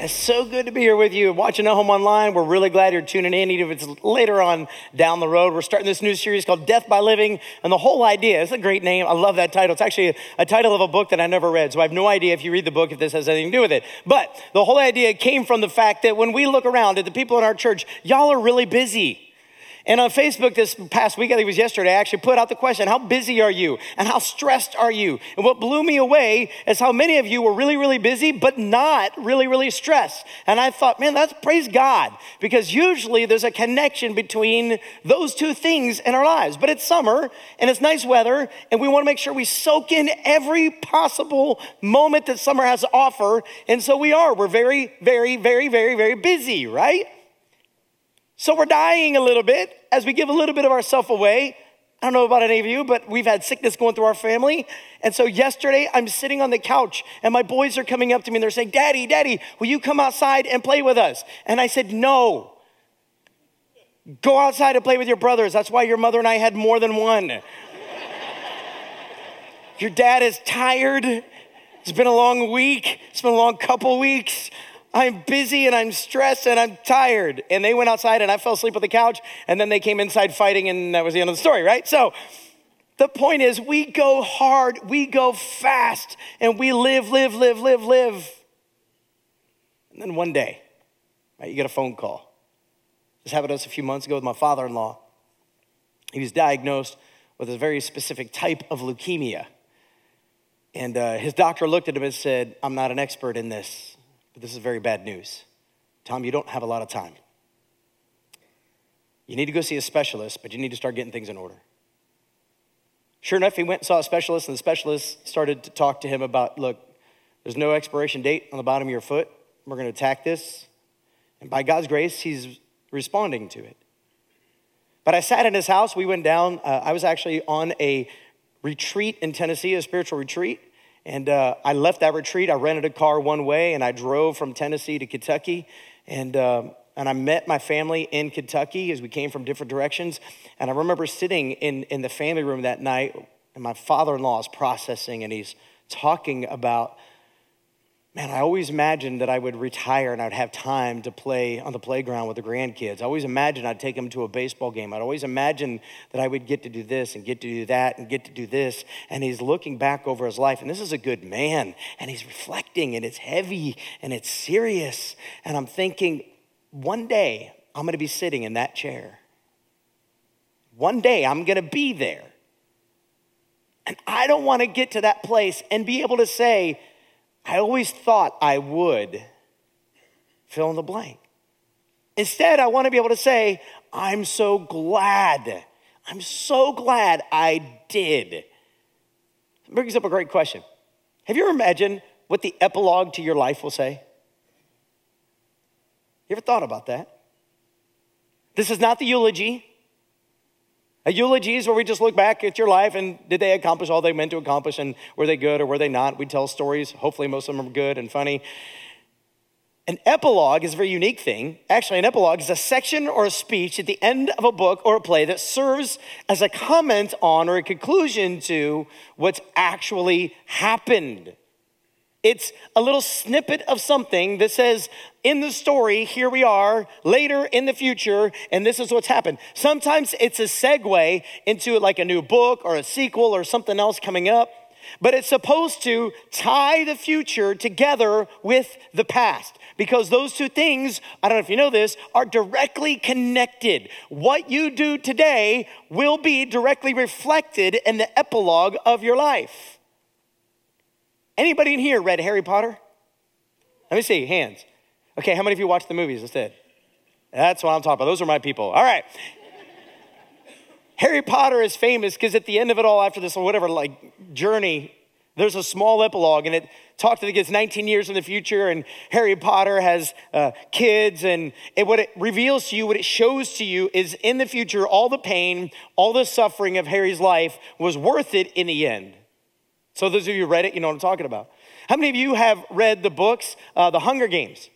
It's so good to be here with you watching at home online. We're really glad you're tuning in, even if it's later on down the road. We're starting this new series called Death by Living. And the whole idea, it's a great name. I love that title. It's actually a title of a book that I never read. So I have no idea if you read the book, if this has anything to do with it. But the whole idea came from the fact that when we look around at the people in our church, y'all are really busy. And on Facebook this past week, I think it was yesterday, I actually put out the question, how busy are you? And how stressed are you? And what blew me away is how many of you were really, really busy, but not really, really stressed. And I thought, man, that's praise God. Because usually there's a connection between those two things in our lives. But it's summer and it's nice weather, and we want to make sure we soak in every possible moment that summer has to offer. And so we are. We're very, very, very, very, very busy, right? So we're dying a little bit as we give a little bit of ourselves away. I don't know about any of you, but we've had sickness going through our family. And so yesterday, I'm sitting on the couch, and my boys are coming up to me and they're saying, Daddy, Daddy, will you come outside and play with us? And I said, No. Go outside and play with your brothers. That's why your mother and I had more than one. your dad is tired. It's been a long week, it's been a long couple weeks. I'm busy and I'm stressed and I'm tired. And they went outside and I fell asleep on the couch. And then they came inside fighting, and that was the end of the story, right? So the point is, we go hard, we go fast, and we live, live, live, live, live. And then one day, right, you get a phone call. This happened to us a few months ago with my father in law. He was diagnosed with a very specific type of leukemia. And uh, his doctor looked at him and said, I'm not an expert in this. But this is very bad news. Tom, you don't have a lot of time. You need to go see a specialist, but you need to start getting things in order. Sure enough, he went and saw a specialist, and the specialist started to talk to him about look, there's no expiration date on the bottom of your foot. We're going to attack this. And by God's grace, he's responding to it. But I sat in his house. We went down. Uh, I was actually on a retreat in Tennessee, a spiritual retreat. And uh, I left that retreat. I rented a car one way and I drove from Tennessee to Kentucky. And, uh, and I met my family in Kentucky as we came from different directions. And I remember sitting in, in the family room that night, and my father in law is processing and he's talking about Man, I always imagined that I would retire and I'd have time to play on the playground with the grandkids. I always imagined I'd take them to a baseball game. I'd always imagined that I would get to do this and get to do that and get to do this. And he's looking back over his life, and this is a good man. And he's reflecting, and it's heavy and it's serious. And I'm thinking, one day I'm going to be sitting in that chair. One day I'm going to be there. And I don't want to get to that place and be able to say, I always thought I would fill in the blank. Instead, I want to be able to say, I'm so glad. I'm so glad I did. It brings up a great question. Have you ever imagined what the epilogue to your life will say? You ever thought about that? This is not the eulogy. A eulogy is where we just look back at your life and did they accomplish all they meant to accomplish and were they good or were they not? We tell stories. Hopefully, most of them are good and funny. An epilogue is a very unique thing. Actually, an epilogue is a section or a speech at the end of a book or a play that serves as a comment on or a conclusion to what's actually happened. It's a little snippet of something that says, in the story, here we are, later in the future, and this is what's happened. Sometimes it's a segue into like a new book or a sequel or something else coming up, but it's supposed to tie the future together with the past because those two things, I don't know if you know this, are directly connected. What you do today will be directly reflected in the epilogue of your life. Anybody in here read Harry Potter? Let me see, hands. Okay, how many of you watched the movies instead? That's what I'm talking about. Those are my people. All right. Harry Potter is famous because at the end of it all, after this whatever like journey, there's a small epilogue, and it talks to gets 19 years in the future, and Harry Potter has uh, kids, and it, what it reveals to you, what it shows to you, is in the future, all the pain, all the suffering of Harry's life was worth it in the end. So, those of you who read it, you know what I'm talking about. How many of you have read the books, uh, The Hunger Games?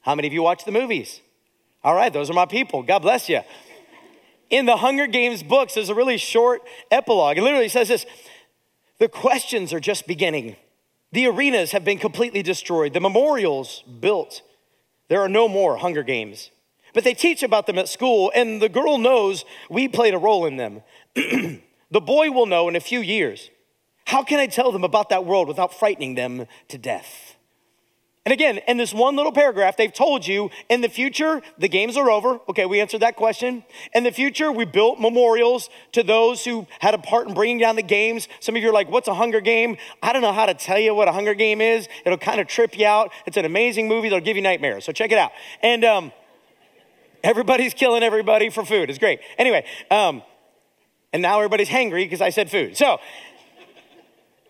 How many of you watch the movies? All right, those are my people. God bless you. In the Hunger Games books, there's a really short epilogue. It literally says this The questions are just beginning. The arenas have been completely destroyed, the memorials built. There are no more Hunger Games. But they teach about them at school, and the girl knows we played a role in them. the boy will know in a few years. How can I tell them about that world without frightening them to death? And again, in this one little paragraph, they've told you in the future, the games are over. Okay, we answered that question. In the future, we built memorials to those who had a part in bringing down the games. Some of you are like, what's a Hunger Game? I don't know how to tell you what a Hunger Game is. It'll kind of trip you out. It's an amazing movie that'll give you nightmares. So check it out. And um, everybody's killing everybody for food. It's great. Anyway, um, and now everybody's hangry because I said food. So,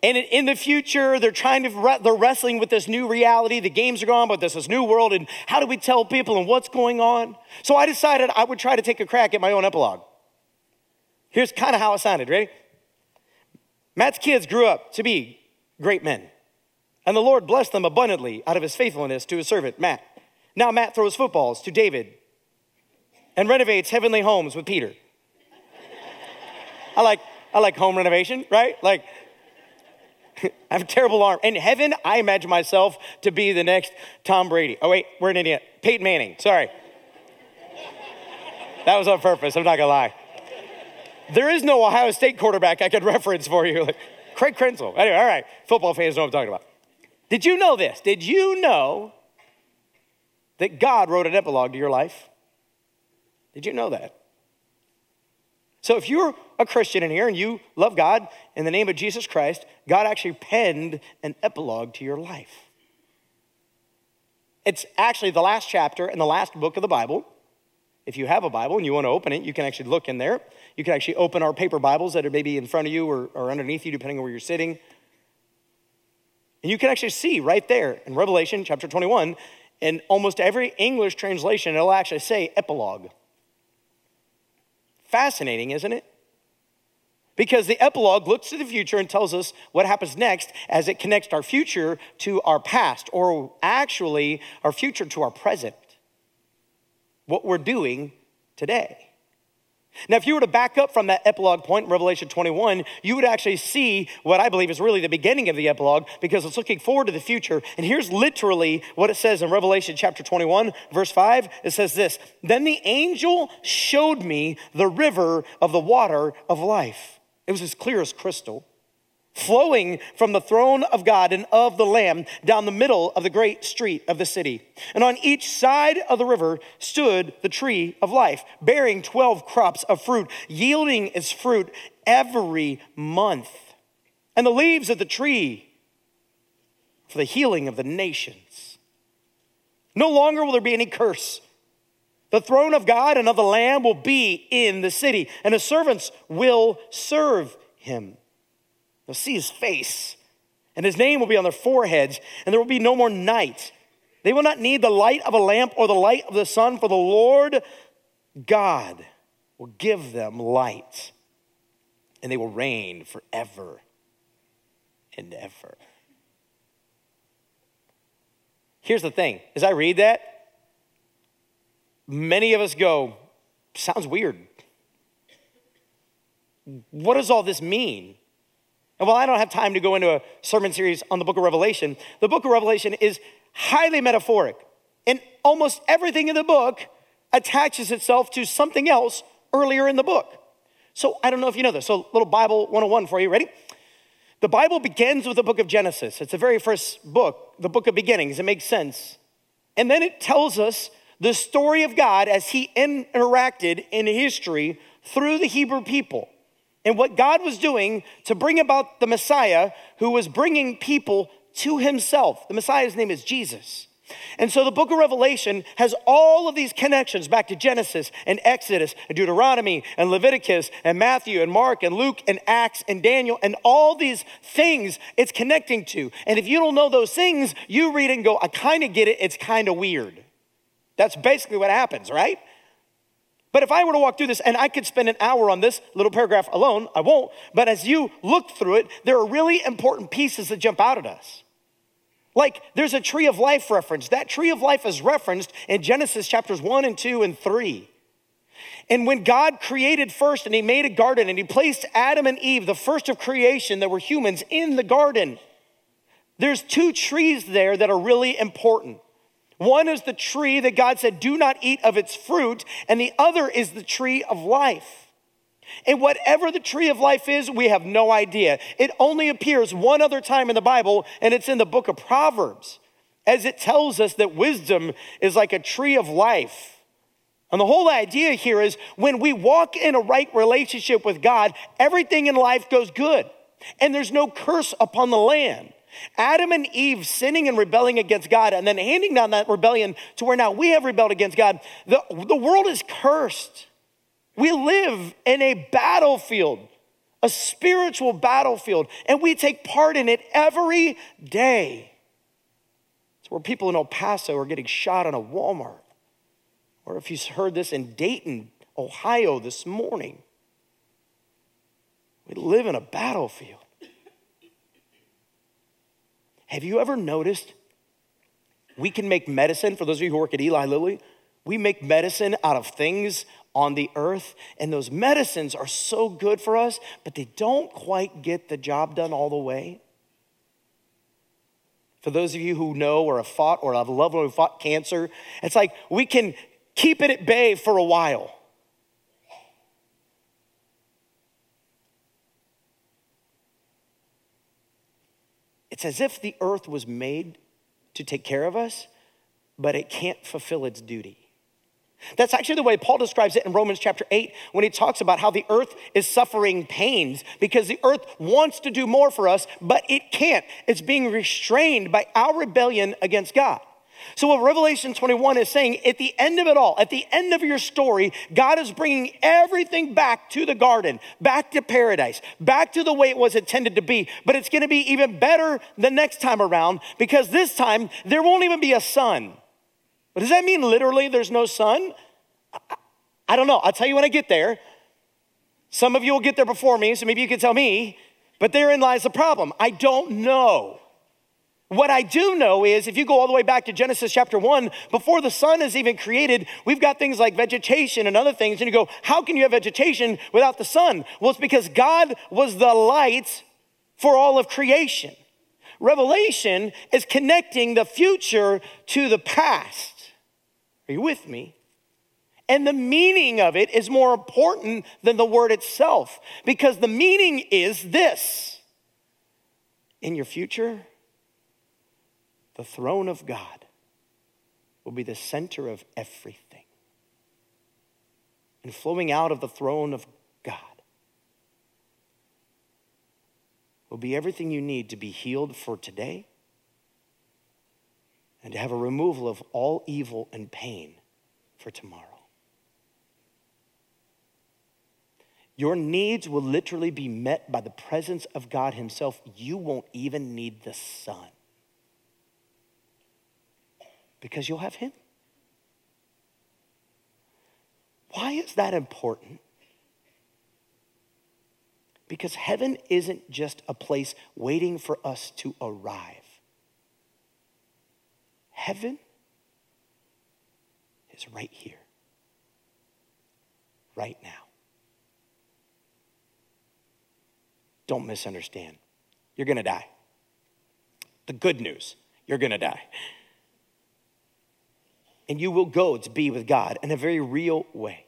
and in the future, they're trying to, they're wrestling with this new reality. The games are gone, but this new world. And how do we tell people and what's going on? So I decided I would try to take a crack at my own epilogue. Here's kind of how it sounded. Ready? Matt's kids grew up to be great men. And the Lord blessed them abundantly out of his faithfulness to his servant, Matt. Now Matt throws footballs to David and renovates heavenly homes with Peter. I like, I like home renovation, right? Like, I have a terrible arm. In heaven, I imagine myself to be the next Tom Brady. Oh, wait, we're an idiot. Peyton Manning, sorry. That was on purpose, I'm not gonna lie. There is no Ohio State quarterback I could reference for you. Like, Craig Krenzel. Anyway, all right, football fans know what I'm talking about. Did you know this? Did you know that God wrote an epilogue to your life? Did you know that? So if you're a Christian in here and you love God in the name of Jesus Christ, God actually penned an epilogue to your life. It's actually the last chapter in the last book of the Bible. If you have a Bible and you want to open it, you can actually look in there. You can actually open our paper Bibles that are maybe in front of you or, or underneath you, depending on where you're sitting. And you can actually see right there in Revelation chapter 21, in almost every English translation, it'll actually say epilogue. Fascinating, isn't it? Because the epilogue looks to the future and tells us what happens next as it connects our future to our past, or actually our future to our present. What we're doing today. Now, if you were to back up from that epilogue point in Revelation 21, you would actually see what I believe is really the beginning of the epilogue because it's looking forward to the future. And here's literally what it says in Revelation chapter 21, verse 5. It says this Then the angel showed me the river of the water of life. It was as clear as crystal flowing from the throne of God and of the Lamb down the middle of the great street of the city. And on each side of the river stood the tree of life, bearing 12 crops of fruit, yielding its fruit every month. And the leaves of the tree for the healing of the nations. No longer will there be any curse. The throne of God and of the Lamb will be in the city, and his servants will serve him. They'll see his face, and his name will be on their foreheads, and there will be no more night. They will not need the light of a lamp or the light of the sun, for the Lord God will give them light, and they will reign forever and ever. Here's the thing as I read that, many of us go, sounds weird. What does all this mean? And while I don't have time to go into a sermon series on the book of Revelation, the book of Revelation is highly metaphoric. And almost everything in the book attaches itself to something else earlier in the book. So I don't know if you know this. So, little Bible 101 for you. Ready? The Bible begins with the book of Genesis. It's the very first book, the book of beginnings. It makes sense. And then it tells us the story of God as he interacted in history through the Hebrew people and what God was doing to bring about the Messiah who was bringing people to himself. The Messiah's name is Jesus. And so the book of Revelation has all of these connections back to Genesis and Exodus and Deuteronomy and Leviticus and Matthew and Mark and Luke and Acts and Daniel and all these things it's connecting to. And if you don't know those things, you read and go, I kind of get it, it's kind of weird. That's basically what happens, right? But if I were to walk through this, and I could spend an hour on this little paragraph alone, I won't. But as you look through it, there are really important pieces that jump out at us. Like there's a tree of life reference. That tree of life is referenced in Genesis chapters 1 and 2 and 3. And when God created first and he made a garden and he placed Adam and Eve, the first of creation that were humans, in the garden, there's two trees there that are really important. One is the tree that God said, do not eat of its fruit, and the other is the tree of life. And whatever the tree of life is, we have no idea. It only appears one other time in the Bible, and it's in the book of Proverbs, as it tells us that wisdom is like a tree of life. And the whole idea here is when we walk in a right relationship with God, everything in life goes good, and there's no curse upon the land. Adam and Eve sinning and rebelling against God and then handing down that rebellion to where now we have rebelled against God. The, the world is cursed. We live in a battlefield, a spiritual battlefield, and we take part in it every day. It's where people in El Paso are getting shot in a Walmart. Or if you heard this in Dayton, Ohio this morning, we live in a battlefield. Have you ever noticed we can make medicine, for those of you who work at Eli Lilly, we make medicine out of things on the earth, and those medicines are so good for us, but they don't quite get the job done all the way. For those of you who know or have fought or have a loved one who fought cancer, it's like we can keep it at bay for a while. It's as if the earth was made to take care of us, but it can't fulfill its duty. That's actually the way Paul describes it in Romans chapter 8 when he talks about how the earth is suffering pains because the earth wants to do more for us, but it can't. It's being restrained by our rebellion against God. So, what Revelation 21 is saying, at the end of it all, at the end of your story, God is bringing everything back to the garden, back to paradise, back to the way it was intended to be. But it's going to be even better the next time around because this time there won't even be a sun. But does that mean literally there's no sun? I don't know. I'll tell you when I get there. Some of you will get there before me, so maybe you can tell me. But therein lies the problem. I don't know. What I do know is if you go all the way back to Genesis chapter 1, before the sun is even created, we've got things like vegetation and other things. And you go, how can you have vegetation without the sun? Well, it's because God was the light for all of creation. Revelation is connecting the future to the past. Are you with me? And the meaning of it is more important than the word itself because the meaning is this in your future, the throne of God will be the center of everything. And flowing out of the throne of God will be everything you need to be healed for today and to have a removal of all evil and pain for tomorrow. Your needs will literally be met by the presence of God Himself. You won't even need the sun because you'll have Him. Why is that important? Because heaven isn't just a place waiting for us to arrive. Heaven is right here, right now. Don't misunderstand. You're going to die. The good news, you're going to die and you will go to be with God in a very real way.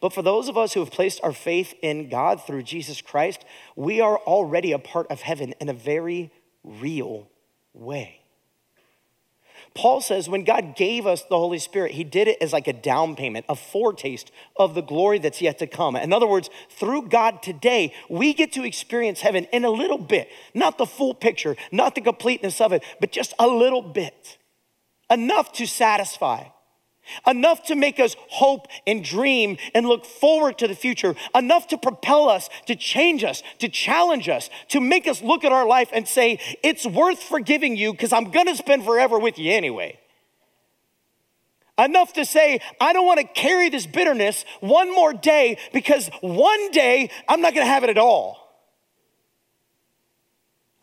But for those of us who have placed our faith in God through Jesus Christ, we are already a part of heaven in a very real way. Paul says when God gave us the Holy Spirit, he did it as like a down payment, a foretaste of the glory that's yet to come. In other words, through God today, we get to experience heaven in a little bit, not the full picture, not the completeness of it, but just a little bit enough to satisfy, enough to make us hope and dream and look forward to the future, enough to propel us, to change us, to challenge us, to make us look at our life and say, it's worth forgiving you because I'm gonna spend forever with you anyway. Enough to say, I don't wanna carry this bitterness one more day because one day I'm not gonna have it at all.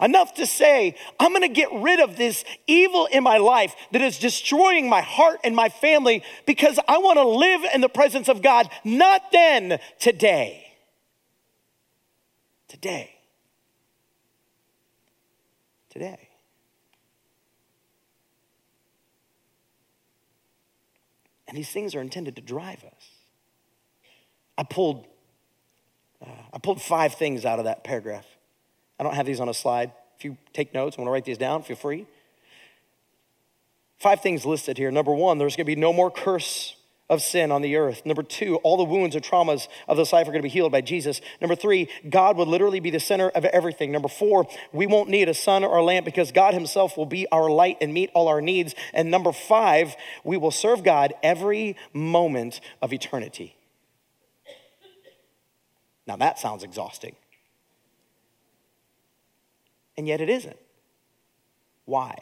Enough to say, I'm gonna get rid of this evil in my life that is destroying my heart and my family because I wanna live in the presence of God, not then, today. Today. Today. And these things are intended to drive us. I pulled, uh, I pulled five things out of that paragraph. I don't have these on a slide. If you take notes, want to write these down, feel free. Five things listed here. Number one, there's going to be no more curse of sin on the earth. Number two, all the wounds or traumas of this life are going to be healed by Jesus. Number three, God will literally be the center of everything. Number four, we won't need a sun or a lamp because God Himself will be our light and meet all our needs. And number five, we will serve God every moment of eternity. Now that sounds exhausting. And yet it isn't. Why?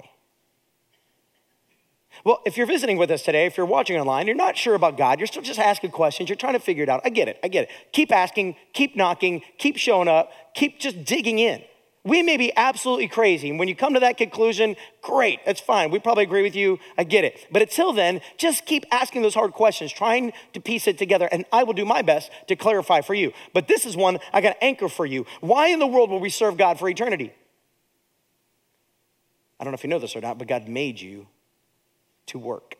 Well, if you're visiting with us today, if you're watching online, you're not sure about God, you're still just asking questions, you're trying to figure it out. I get it, I get it. Keep asking, keep knocking, keep showing up, keep just digging in. We may be absolutely crazy. And when you come to that conclusion, great, that's fine. We probably agree with you. I get it. But until then, just keep asking those hard questions, trying to piece it together. And I will do my best to clarify for you. But this is one I got to anchor for you. Why in the world will we serve God for eternity? I don't know if you know this or not, but God made you to work.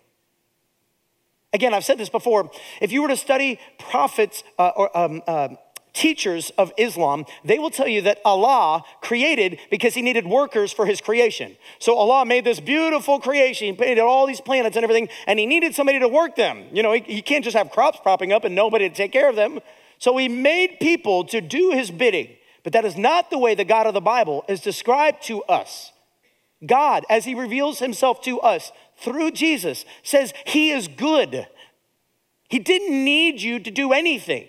Again, I've said this before. If you were to study prophets uh, or um, uh, teachers of Islam, they will tell you that Allah created because he needed workers for his creation. So Allah made this beautiful creation, he painted all these planets and everything, and he needed somebody to work them. You know, he, he can't just have crops propping up and nobody to take care of them. So he made people to do his bidding. But that is not the way the God of the Bible is described to us. God, as he reveals himself to us through Jesus, says he is good. He didn't need you to do anything.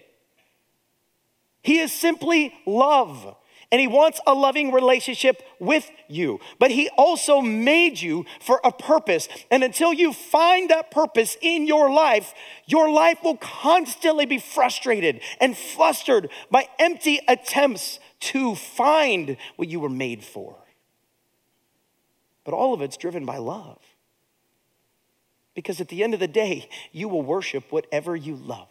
He is simply love. And he wants a loving relationship with you. But he also made you for a purpose. And until you find that purpose in your life, your life will constantly be frustrated and flustered by empty attempts to find what you were made for. But all of it's driven by love. Because at the end of the day, you will worship whatever you love.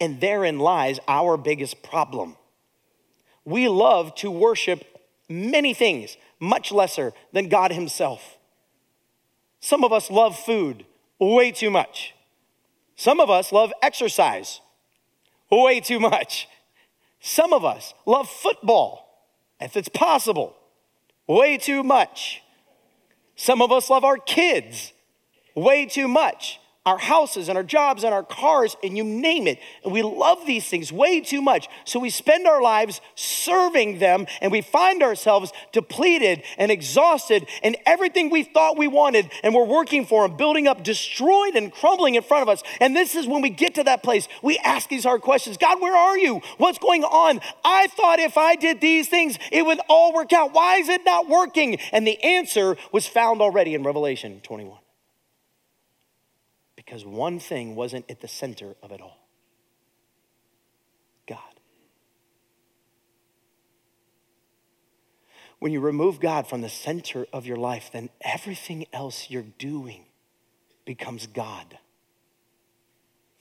And therein lies our biggest problem. We love to worship many things, much lesser than God Himself. Some of us love food way too much. Some of us love exercise way too much. Some of us love football, if it's possible, way too much. Some of us love our kids way too much our houses and our jobs and our cars and you name it. And we love these things way too much. So we spend our lives serving them and we find ourselves depleted and exhausted and everything we thought we wanted and we're working for and building up destroyed and crumbling in front of us. And this is when we get to that place, we ask these hard questions God, where are you? What's going on? I thought if I did these things, it would all work out. Why is it not working? And the answer was found already in Revelation 21 because one thing wasn't at the center of it all God. When you remove God from the center of your life, then everything else you're doing becomes God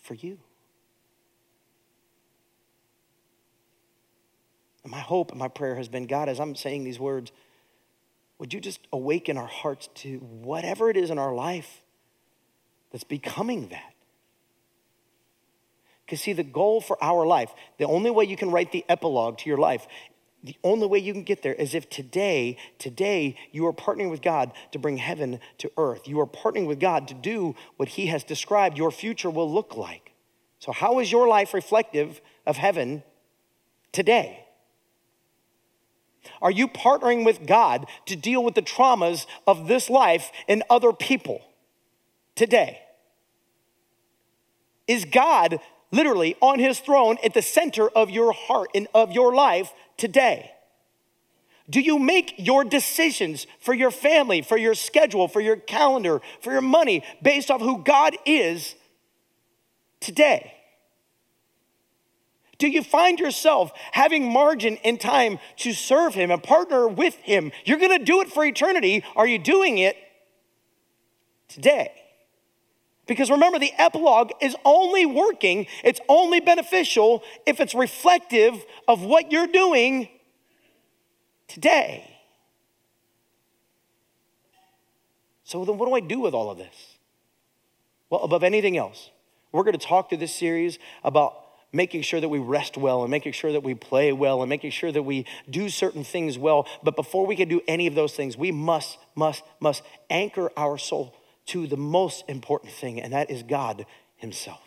for you. And my hope and my prayer has been God, as I'm saying these words, would you just awaken our hearts to whatever it is in our life that's becoming that. Because, see, the goal for our life, the only way you can write the epilogue to your life, the only way you can get there is if today, today, you are partnering with God to bring heaven to earth. You are partnering with God to do what He has described your future will look like. So, how is your life reflective of heaven today? Are you partnering with God to deal with the traumas of this life and other people? Today? Is God literally on his throne at the center of your heart and of your life today? Do you make your decisions for your family, for your schedule, for your calendar, for your money based off who God is today? Do you find yourself having margin and time to serve Him and partner with Him? You're gonna do it for eternity. Are you doing it today? Because remember, the epilogue is only working, it's only beneficial if it's reflective of what you're doing today. So, then what do I do with all of this? Well, above anything else, we're going to talk through this series about making sure that we rest well and making sure that we play well and making sure that we do certain things well. But before we can do any of those things, we must, must, must anchor our soul to the most important thing, and that is God Himself.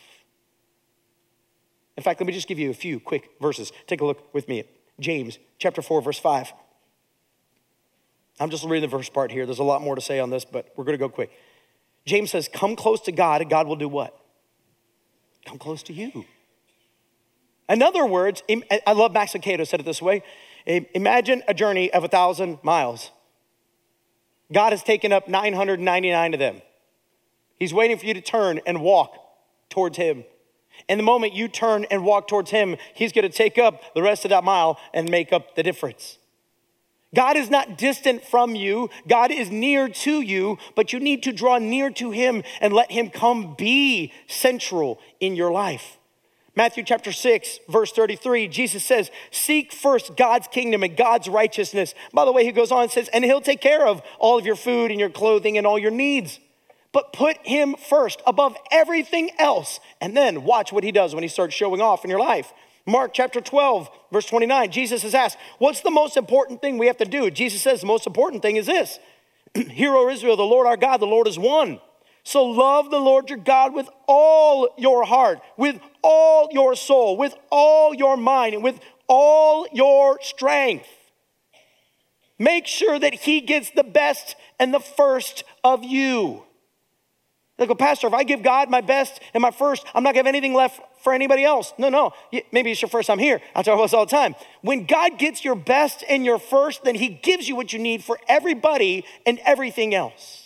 In fact, let me just give you a few quick verses. Take a look with me at James chapter 4, verse 5. I'm just reading the first part here. There's a lot more to say on this, but we're going to go quick. James says, Come close to God, and God will do what? Come close to you. In other words, I love Max Lucado said it this way Imagine a journey of a thousand miles. God has taken up 999 of them. He's waiting for you to turn and walk towards Him. And the moment you turn and walk towards Him, He's going to take up the rest of that mile and make up the difference. God is not distant from you. God is near to you, but you need to draw near to him and let him come be central in your life. Matthew chapter 6, verse 33, Jesus says, Seek first God's kingdom and God's righteousness. By the way, he goes on and says, And he'll take care of all of your food and your clothing and all your needs. But put him first above everything else. And then watch what he does when he starts showing off in your life. Mark chapter 12, verse 29, Jesus is asked, What's the most important thing we have to do? Jesus says, The most important thing is this Hear, O Israel, the Lord our God, the Lord is one. So love the Lord your God with all your heart, with all your soul, with all your mind, and with all your strength. Make sure that He gets the best and the first of you. They go, Pastor, if I give God my best and my first, I'm not gonna have anything left for anybody else. No, no. Maybe it's your first time here. I talk about this all the time. When God gets your best and your first, then He gives you what you need for everybody and everything else.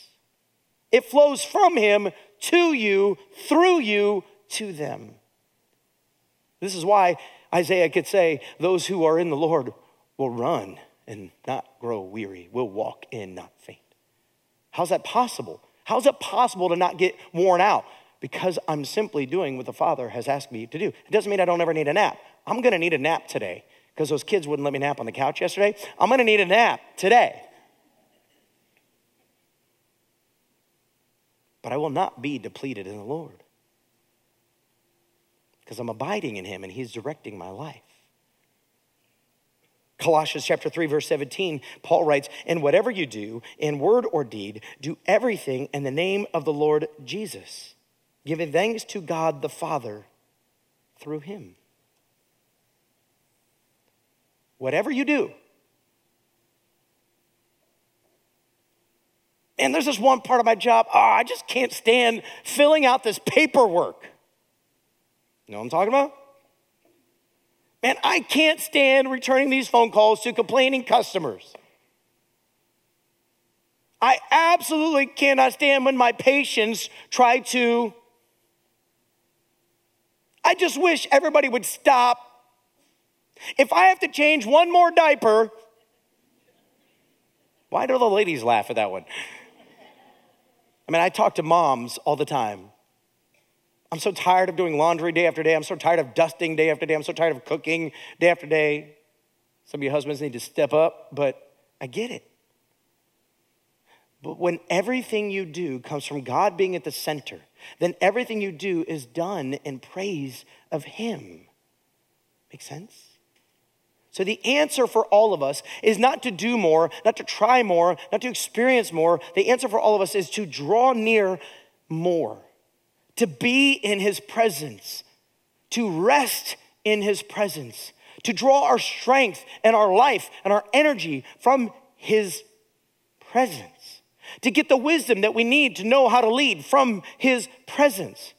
It flows from Him to you, through you, to them. This is why Isaiah could say, Those who are in the Lord will run and not grow weary, will walk and not faint. How's that possible? How's it possible to not get worn out? Because I'm simply doing what the Father has asked me to do. It doesn't mean I don't ever need a nap. I'm gonna need a nap today because those kids wouldn't let me nap on the couch yesterday. I'm gonna need a nap today. But I will not be depleted in the Lord because I'm abiding in Him and He's directing my life. Colossians chapter 3 verse 17 Paul writes and whatever you do in word or deed do everything in the name of the Lord Jesus giving thanks to God the Father through him Whatever you do and there's this one part of my job oh, I just can't stand filling out this paperwork you know what I'm talking about Man, I can't stand returning these phone calls to complaining customers. I absolutely cannot stand when my patients try to. I just wish everybody would stop. If I have to change one more diaper, why do the ladies laugh at that one? I mean, I talk to moms all the time. I'm so tired of doing laundry day after day. I'm so tired of dusting day after day. I'm so tired of cooking day after day. Some of you husbands need to step up, but I get it. But when everything you do comes from God being at the center, then everything you do is done in praise of Him. Make sense? So, the answer for all of us is not to do more, not to try more, not to experience more. The answer for all of us is to draw near more to be in his presence, to rest in his presence, to draw our strength and our life and our energy from his presence, to get the wisdom that we need to know how to lead from his presence,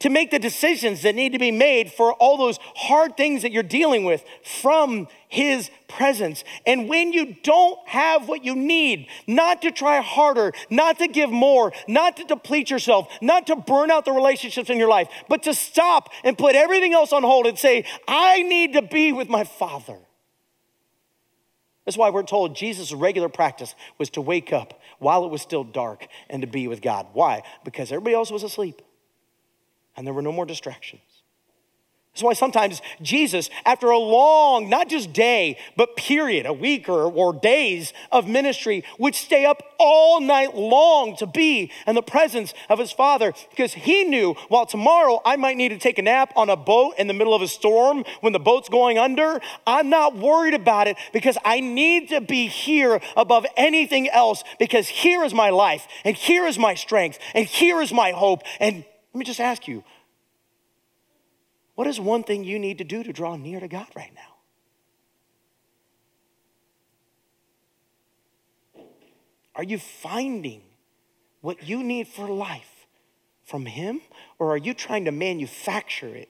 to make the decisions that need to be made for all those hard things that you're dealing with from His presence. And when you don't have what you need, not to try harder, not to give more, not to deplete yourself, not to burn out the relationships in your life, but to stop and put everything else on hold and say, I need to be with my Father. That's why we're told Jesus' regular practice was to wake up while it was still dark and to be with God. Why? Because everybody else was asleep and there were no more distractions. That's why sometimes Jesus, after a long, not just day, but period, a week or, or days of ministry, would stay up all night long to be in the presence of his Father because he knew, while tomorrow I might need to take a nap on a boat in the middle of a storm when the boat's going under, I'm not worried about it because I need to be here above anything else because here is my life and here is my strength and here is my hope. And let me just ask you what is one thing you need to do to draw near to God right now? Are you finding what you need for life from Him, or are you trying to manufacture it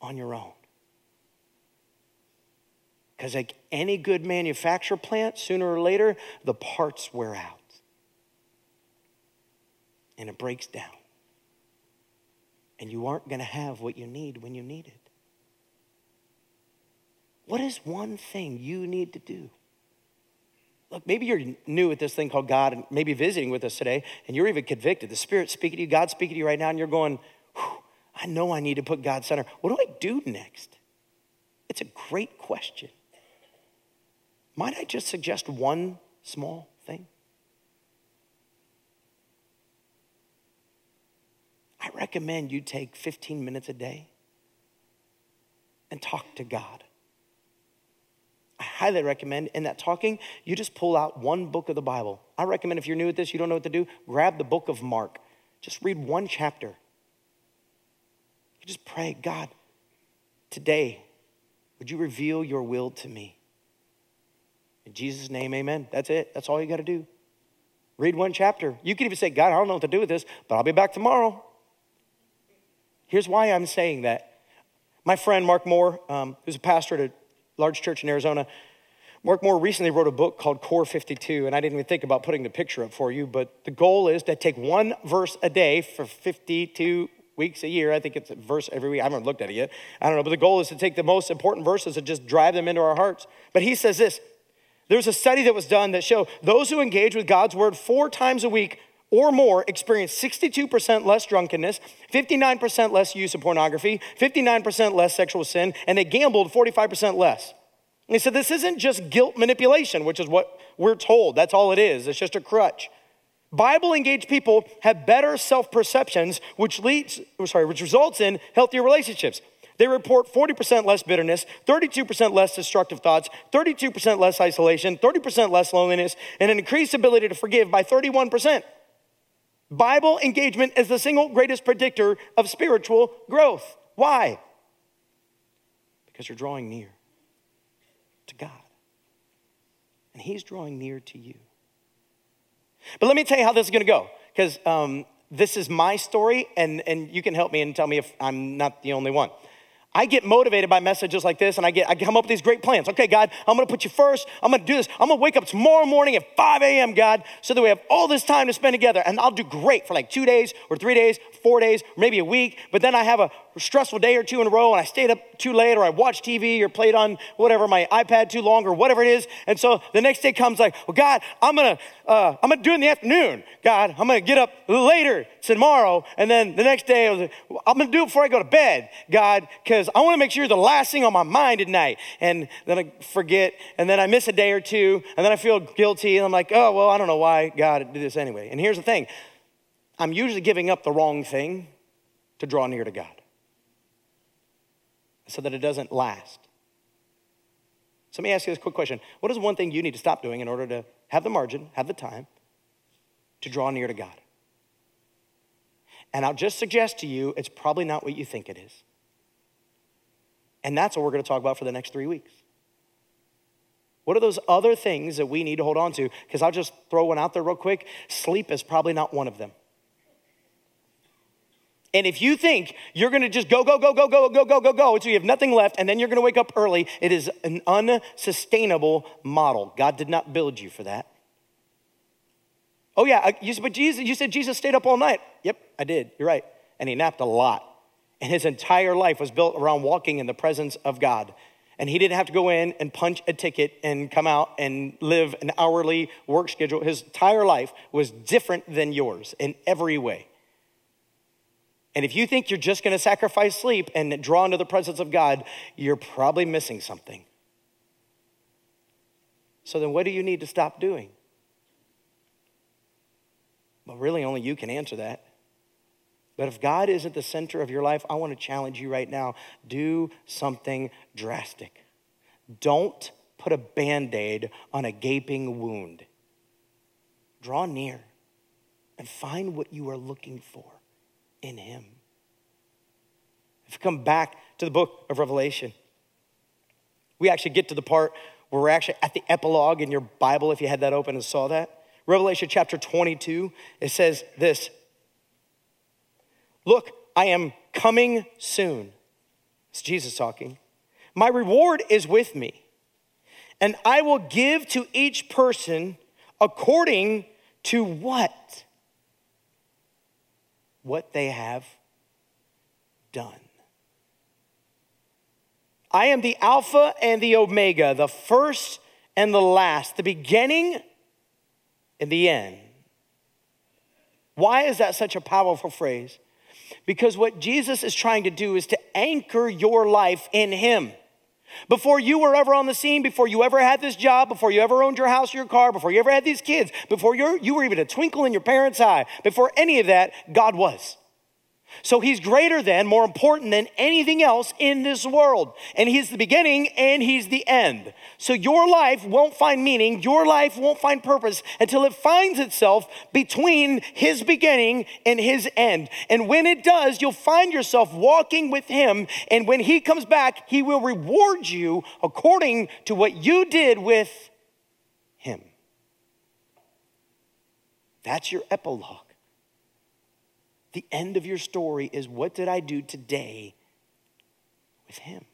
on your own? Because, like any good manufacturer plant, sooner or later, the parts wear out and it breaks down and you aren't going to have what you need when you need it. What is one thing you need to do? Look, maybe you're new at this thing called God and maybe visiting with us today, and you're even convicted. The Spirit's speaking to you, God's speaking to you right now, and you're going, I know I need to put God center. What do I do next? It's a great question. Might I just suggest one small thing? I recommend you take 15 minutes a day and talk to God. I highly recommend in that talking, you just pull out one book of the Bible. I recommend if you're new at this, you don't know what to do, grab the book of Mark. Just read one chapter. You just pray, God, today, would you reveal your will to me? In Jesus' name, amen. That's it. That's all you got to do. Read one chapter. You can even say, God, I don't know what to do with this, but I'll be back tomorrow. Here's why I'm saying that. My friend Mark Moore, um, who's a pastor at a large church in Arizona, Mark Moore recently wrote a book called Core 52, and I didn't even think about putting the picture up for you, but the goal is to take one verse a day for 52 weeks a year. I think it's a verse every week. I haven't looked at it yet. I don't know, but the goal is to take the most important verses and just drive them into our hearts. But he says this there's a study that was done that showed those who engage with God's word four times a week or more experienced 62% less drunkenness, 59% less use of pornography, 59% less sexual sin, and they gambled 45% less. And he said, This isn't just guilt manipulation, which is what we're told. That's all it is. It's just a crutch. Bible engaged people have better self perceptions, which leads, oh, sorry, which results in healthier relationships. They report 40% less bitterness, 32% less destructive thoughts, 32% less isolation, 30% less loneliness, and an increased ability to forgive by 31%. Bible engagement is the single greatest predictor of spiritual growth. Why? Because you're drawing near to God, and He's drawing near to you. But let me tell you how this is going to go, because um, this is my story, and, and you can help me and tell me if I'm not the only one. I get motivated by messages like this and I get I come up with these great plans. Okay, God, I'm gonna put you first. I'm gonna do this. I'm gonna wake up tomorrow morning at 5 a.m., God, so that we have all this time to spend together. And I'll do great for like two days or three days, four days, maybe a week. But then I have a stressful day or two in a row and I stayed up too late or I watched TV or played on whatever, my iPad too long or whatever it is. And so the next day comes like, well, God, I'm gonna uh, I'm gonna do it in the afternoon. God, I'm gonna get up later tomorrow. And then the next day, I was like, I'm gonna do it before I go to bed, God, because I wanna make sure the last thing on my mind at night. And then I forget, and then I miss a day or two, and then I feel guilty, and I'm like, oh, well, I don't know why God did this anyway. And here's the thing I'm usually giving up the wrong thing to draw near to God so that it doesn't last. So let me ask you this quick question What is one thing you need to stop doing in order to have the margin, have the time to draw near to God? And I'll just suggest to you, it's probably not what you think it is. And that's what we're going to talk about for the next three weeks. What are those other things that we need to hold on to? Because I'll just throw one out there real quick. Sleep is probably not one of them. And if you think you're gonna just go, go, go, go, go, go, go, go, go, until you have nothing left, and then you're gonna wake up early, it is an unsustainable model. God did not build you for that. Oh, yeah, you, but Jesus, you said Jesus stayed up all night. Yep, I did. You're right. And he napped a lot. And his entire life was built around walking in the presence of God. And he didn't have to go in and punch a ticket and come out and live an hourly work schedule. His entire life was different than yours in every way. And if you think you're just going to sacrifice sleep and draw into the presence of God, you're probably missing something. So then, what do you need to stop doing? Well, really, only you can answer that. But if God isn't the center of your life, I want to challenge you right now do something drastic. Don't put a band aid on a gaping wound. Draw near and find what you are looking for in Him. If you come back to the book of Revelation, we actually get to the part where we're actually at the epilogue in your Bible, if you had that open and saw that. Revelation chapter 22, it says this Look, I am coming soon. It's Jesus talking. My reward is with me, and I will give to each person according to what? What they have done. I am the Alpha and the Omega, the first and the last, the beginning and the end. Why is that such a powerful phrase? Because what Jesus is trying to do is to anchor your life in Him. Before you were ever on the scene, before you ever had this job, before you ever owned your house or your car, before you ever had these kids, before you were even a twinkle in your parents' eye, before any of that, God was. So he's greater than, more important than anything else in this world. And he's the beginning and he's the end. So your life won't find meaning, your life won't find purpose until it finds itself between his beginning and his end. And when it does, you'll find yourself walking with him. And when he comes back, he will reward you according to what you did with him. That's your epilogue. The end of your story is what did I do today with him?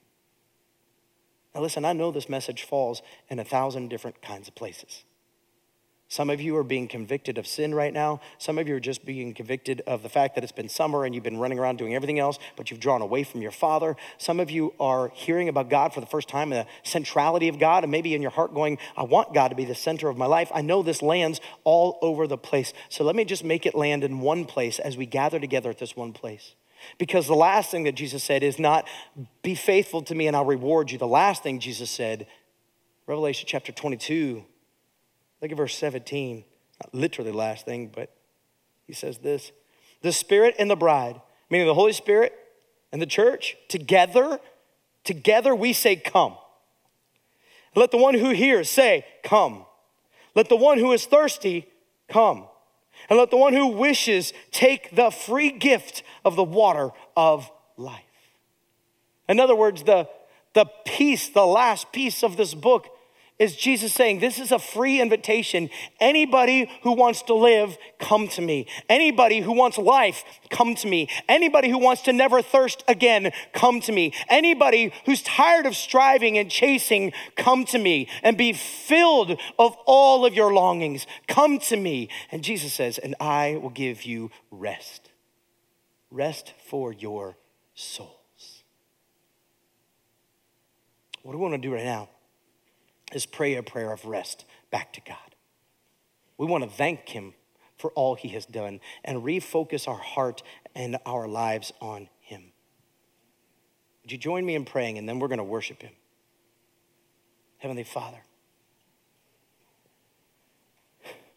Now, listen, I know this message falls in a thousand different kinds of places. Some of you are being convicted of sin right now. Some of you are just being convicted of the fact that it's been summer and you've been running around doing everything else, but you've drawn away from your Father. Some of you are hearing about God for the first time, and the centrality of God, and maybe in your heart going, I want God to be the center of my life. I know this lands all over the place. So let me just make it land in one place as we gather together at this one place. Because the last thing that Jesus said is not, be faithful to me and I'll reward you. The last thing Jesus said, Revelation chapter 22, Look at verse 17. Not literally the last thing, but he says this The Spirit and the bride, meaning the Holy Spirit and the church, together, together we say, Come. Let the one who hears say, Come. Let the one who is thirsty come. And let the one who wishes take the free gift of the water of life. In other words, the, the piece, the last piece of this book is Jesus saying, This is a free invitation. Anybody who wants to live, come to me. Anybody who wants life, come to me. Anybody who wants to never thirst again, come to me. Anybody who's tired of striving and chasing, come to me and be filled of all of your longings. Come to me. And Jesus says, And I will give you rest. Rest for your souls. What do we want to do right now? Is pray a prayer of rest back to God. We want to thank Him for all He has done and refocus our heart and our lives on Him. Would you join me in praying and then we're going to worship Him? Heavenly Father,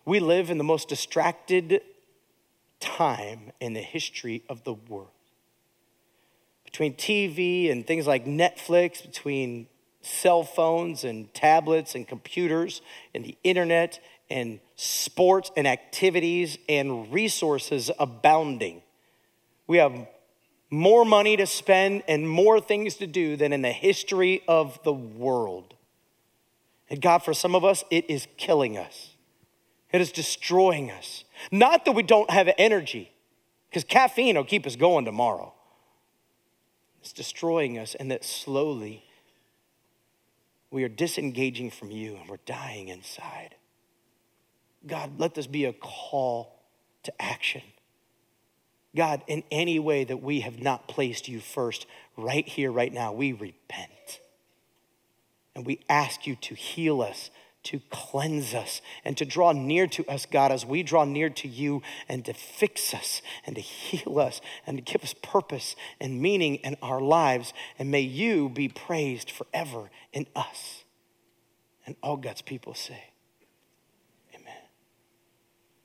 we live in the most distracted time in the history of the world. Between TV and things like Netflix, between cell phones and tablets and computers and the internet and sports and activities and resources abounding. We have more money to spend and more things to do than in the history of the world. And God, for some of us, it is killing us. It is destroying us. Not that we don't have energy, Because caffeine will keep us going tomorrow. It's destroying us, and that slowly we are disengaging from you and we're dying inside. God, let this be a call to action. God, in any way that we have not placed you first, right here, right now, we repent. And we ask you to heal us, to cleanse us, and to draw near to us, God, as we draw near to you, and to fix us, and to heal us, and to give us purpose and meaning in our lives. And may you be praised forever in us. And all God's people say,